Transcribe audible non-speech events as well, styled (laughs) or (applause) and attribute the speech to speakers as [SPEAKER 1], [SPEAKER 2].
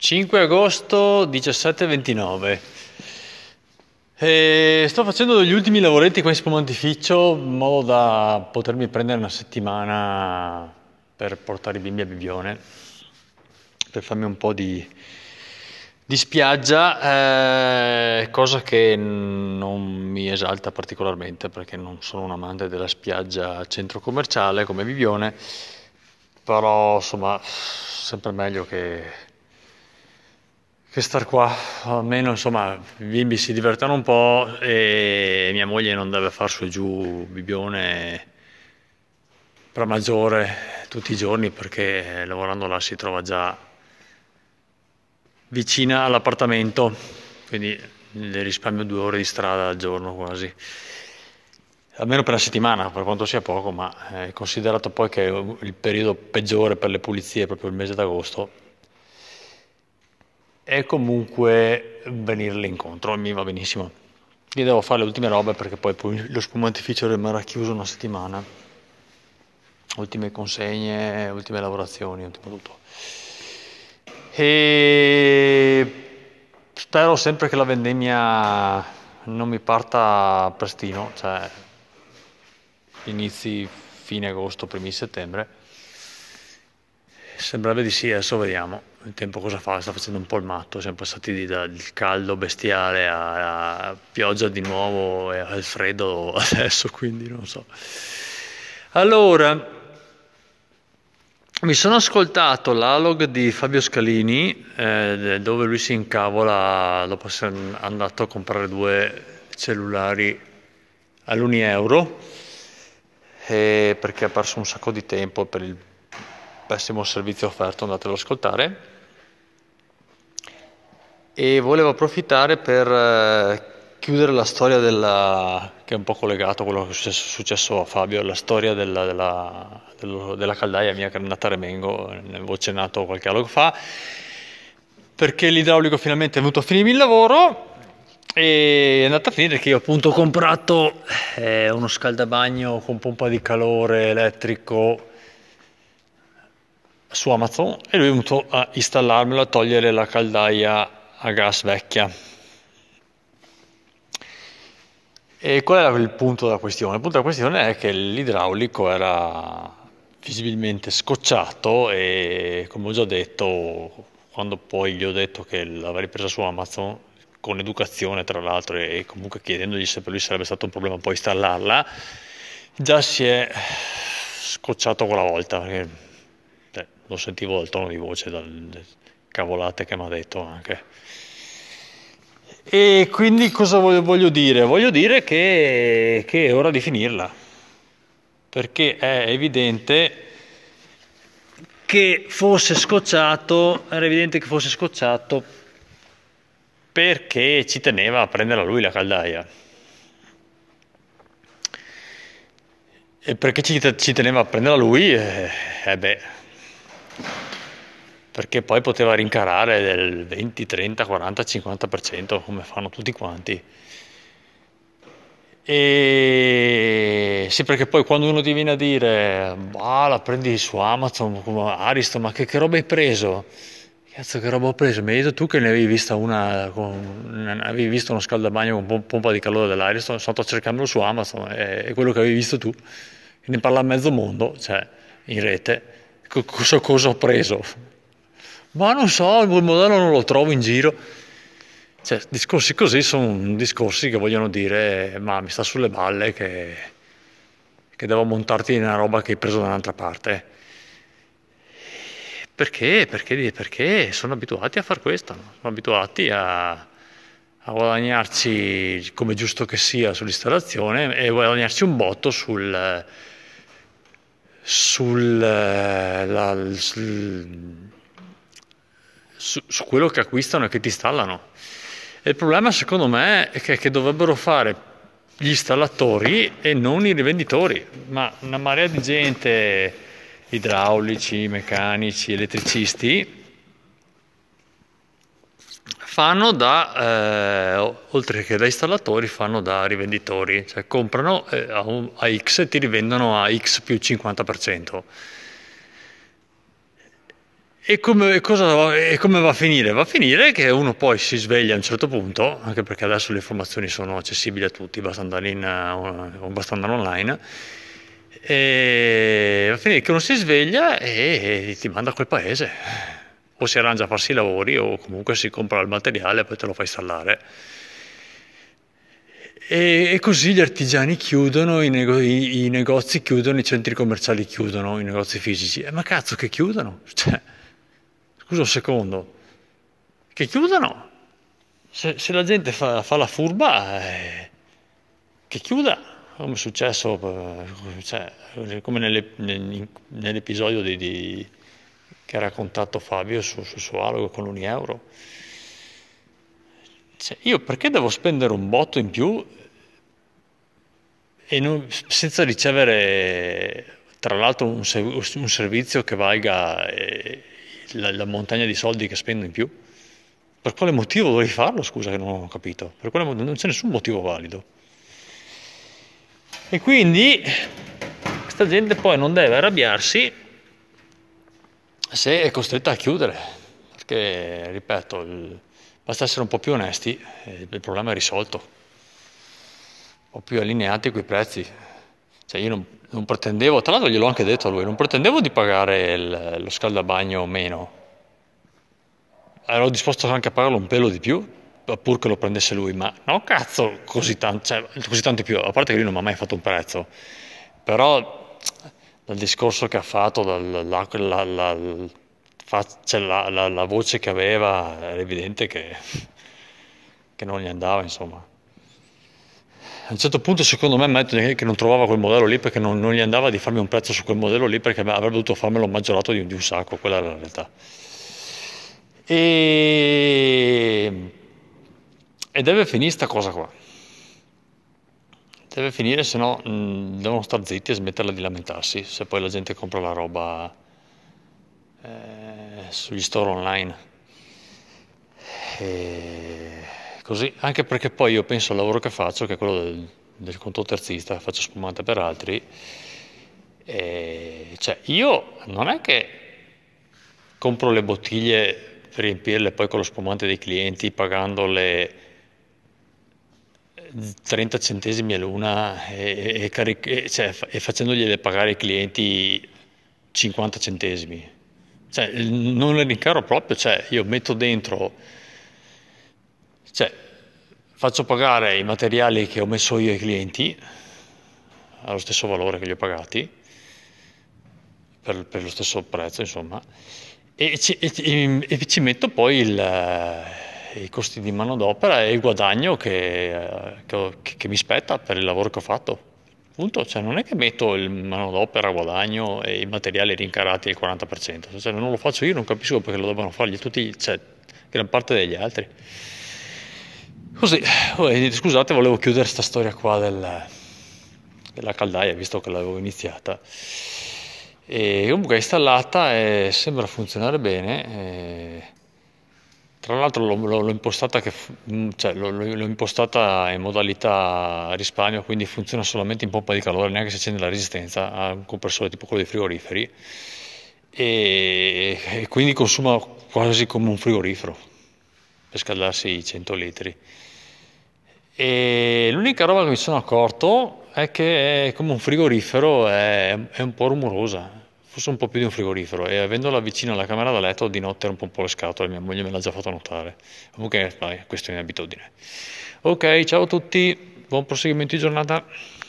[SPEAKER 1] 5 agosto 17.29 e sto facendo gli ultimi lavoretti qua in spumantificio in modo da potermi prendere una settimana per portare i bimbi a Bibione per farmi un po' di, di spiaggia eh, cosa che non mi esalta particolarmente perché non sono un amante della spiaggia centro commerciale come Bibione però insomma sempre meglio che che star qua, almeno insomma i bimbi si divertono un po' e mia moglie non deve far su e giù bibione per maggiore tutti i giorni perché lavorando là si trova già vicina all'appartamento, quindi le risparmio due ore di strada al giorno quasi. Almeno per una settimana, per quanto sia poco, ma è considerato poi che il periodo peggiore per le pulizie è proprio il mese d'agosto e comunque venirle incontro, mi va benissimo. Io devo fare le ultime robe perché poi, poi lo spumantificio rimarrà chiuso una settimana. Ultime consegne, ultime lavorazioni, ultimo tutto. E spero sempre che la vendemmia non mi parta prestino, cioè inizi fine agosto, primi settembre Sembrerebbe di sì, adesso vediamo. Il tempo cosa fa? Sta facendo un po' il matto, siamo passati dal caldo bestiale a, pioggia di nuovo e al freddo (laughs) adesso, quindi non so. Allora, mi sono ascoltato l'alog di Fabio Scalini eh, dove lui si incavola dopo essere andato a comprare due cellulari all'uni euro eh, perché ha perso un sacco di tempo per il pessimo servizio offerto, andatelo ad ascoltare. E volevo approfittare per eh, chiudere la storia della, che è un po' collegato a quello che è successo, a Fabio, la storia della, della, della, caldaia mia che è nata a Remengo, ne avevo accennato qualche anno fa, perché l'idraulico finalmente è venuto a finire il lavoro e è andata a finire che io appunto ho comprato eh, uno scaldabagno con pompa di calore elettrico su Amazon e lui è venuto a installarmelo, a togliere la caldaia a gas vecchia. E qual era il punto della questione? Il punto della questione è che l'idraulico era visibilmente scocciato e come ho già detto, quando poi gli ho detto che l'avrei presa su Amazon, con educazione tra l'altro e comunque chiedendogli se per lui sarebbe stato un problema poi installarla, già si è scocciato quella volta, perché lo sentivo dal tono di voce, dalle cavolate che mi ha detto anche. E quindi cosa voglio dire? Voglio dire che, che è ora di finirla, perché è evidente che fosse scocciato, era evidente che fosse scocciato perché ci teneva a prendere a lui la caldaia. E perché ci, ci teneva a prendere a lui? Eh, eh beh, perché poi poteva rincarare del 20, 30, 40, 50% come fanno tutti quanti. E sì, perché poi quando uno ti viene a dire, ah, la prendi su Amazon come Aristo, ma che, che roba hai preso? Cazzo, che roba ho preso? Mi hai detto tu che ne avevi vista una, con, avevi visto uno scaldabagno con pompa di calore dell'Ariston, sono andato a cercarlo su Amazon, è, è quello che avevi visto tu. Ne parla mezzo mondo, cioè in rete cosa, cosa ho preso? Ma non so, il modello non lo trovo in giro. Cioè, discorsi così sono discorsi che vogliono dire, ma mi sta sulle balle che, che devo montarti in una roba che hai preso da un'altra parte. Perché? Perché? Perché sono abituati a fare questo, no? sono abituati a, a guadagnarci come giusto che sia sull'installazione e guadagnarci un botto sul, sul, la, sul, su, su, quello che acquistano e che ti installano. E il problema secondo me è che, che, dovrebbero fare gli installatori e non i rivenditori, ma una marea di gente, idraulici, meccanici, elettricisti, fanno da, eh, oltre che da installatori, fanno da rivenditori, cioè comprano eh, a, un, a, X e ti rivendono a X più 50%. E come, cosa, e come, va a finire? Va a finire che uno poi si sveglia a un certo punto, anche perché adesso le informazioni sono accessibili a tutti, basta andare, in, uh, basta andare online, e va a finire che uno si sveglia e, ti manda a quel paese, o si arrangia a farsi i lavori o comunque si compra il materiale e poi te lo fa installare. E, e così gli artigiani chiudono, i, nego- i, i, negozi chiudono, i centri commerciali chiudono, i negozi fisici. Eh, ma cazzo che chiudono? Cioè, scusa un secondo, che chiudano. Se, se la gente fa, fa la furba, eh, che chiuda, come è successo, eh, cioè, come nelle, nell'episodio di, di, che ha raccontato Fabio sul su suo dialogo con l'Unieuro. Cioè, io perché devo spendere un botto in più non, senza ricevere tra l'altro un, un servizio che valga eh, la, la, montagna di soldi che spendo in più? Per quale motivo dovevi farlo? Scusa che non ho capito. Per quale, non c'è nessun motivo valido. E quindi questa gente poi non deve arrabbiarsi se è costretta a chiudere. Perché, ripeto, il, basta essere un po' più onesti e il problema è risolto. Po' più allineati coi prezzi. Cioè io non, non pretendevo, tra l'altro gliel'ho anche detto a lui, non pretendevo di pagare il, lo scaldabagno meno. Ero disposto anche a pagarlo un pelo di più, pur che lo prendesse lui, ma no cazzo, così tanto, cioè, così tanto più, a parte che lui non mi ha mai fatto un prezzo, però dal discorso che ha fatto, dal, la, la, la, cioè, la, voce che aveva, era evidente che, che non gli andava, insomma a un certo punto secondo me detto che non trovava quel modello lì perché non, non, gli andava di farmi un prezzo su quel modello lì perché avrebbe dovuto farmelo maggiorato di, di un sacco, quella era la realtà. E, e deve finire questa cosa qua. Deve finire, se no mh, devono stare zitti e smetterla di lamentarsi se poi la gente compra la roba eh, sugli store online. E Così, anche perché poi io penso al lavoro che faccio, che è quello del, del conto terzista, faccio spumante per altri, e, cioè io non è che compro le bottiglie per riempirle poi con lo spumante dei clienti pagandole 30 centesimi all'una e, e, caric- e, cioè, e facendogliele pagare ai clienti 50 centesimi. Cioè, non le rincaro proprio, cioè, io metto dentro cioè, faccio pagare i materiali che ho messo io ai clienti allo stesso valore che li ho pagati, per, per lo stesso prezzo, insomma, e ci, e, e ci metto poi il, eh, i costi di manodopera e il guadagno che, che, che, mi spetta per il lavoro che ho fatto. Punto. Cioè, non è che metto il manodopera, guadagno e i materiali rincarati al 40%, cioè, non lo faccio io, non capisco perché lo devono fargli tutti, cioè, gran parte degli altri. Così, scusate, volevo chiudere questa storia qua del, della caldaia, visto che l'avevo iniziata. E comunque è installata e sembra funzionare bene. E tra l'altro l'ho, l'ho, impostata che, mm, cioè, l'ho, l'ho, impostata in modalità risparmio, quindi funziona solamente in pompa di calore, neanche se accende la resistenza, ha un compressore tipo quello dei frigoriferi e, e quindi consuma quasi come un frigorifero per scaldarsi i 100 litri. E l'unica roba che mi sono accorto è che è come un frigorifero, è, è, un po' rumorosa, forse un po' più di un frigorifero e avendola vicino alla camera da letto di notte rompe un po' le scatole, mia moglie me l'ha già fatto notare. Comunque è questione di abitudine. Ok, ciao a tutti, buon proseguimento di giornata.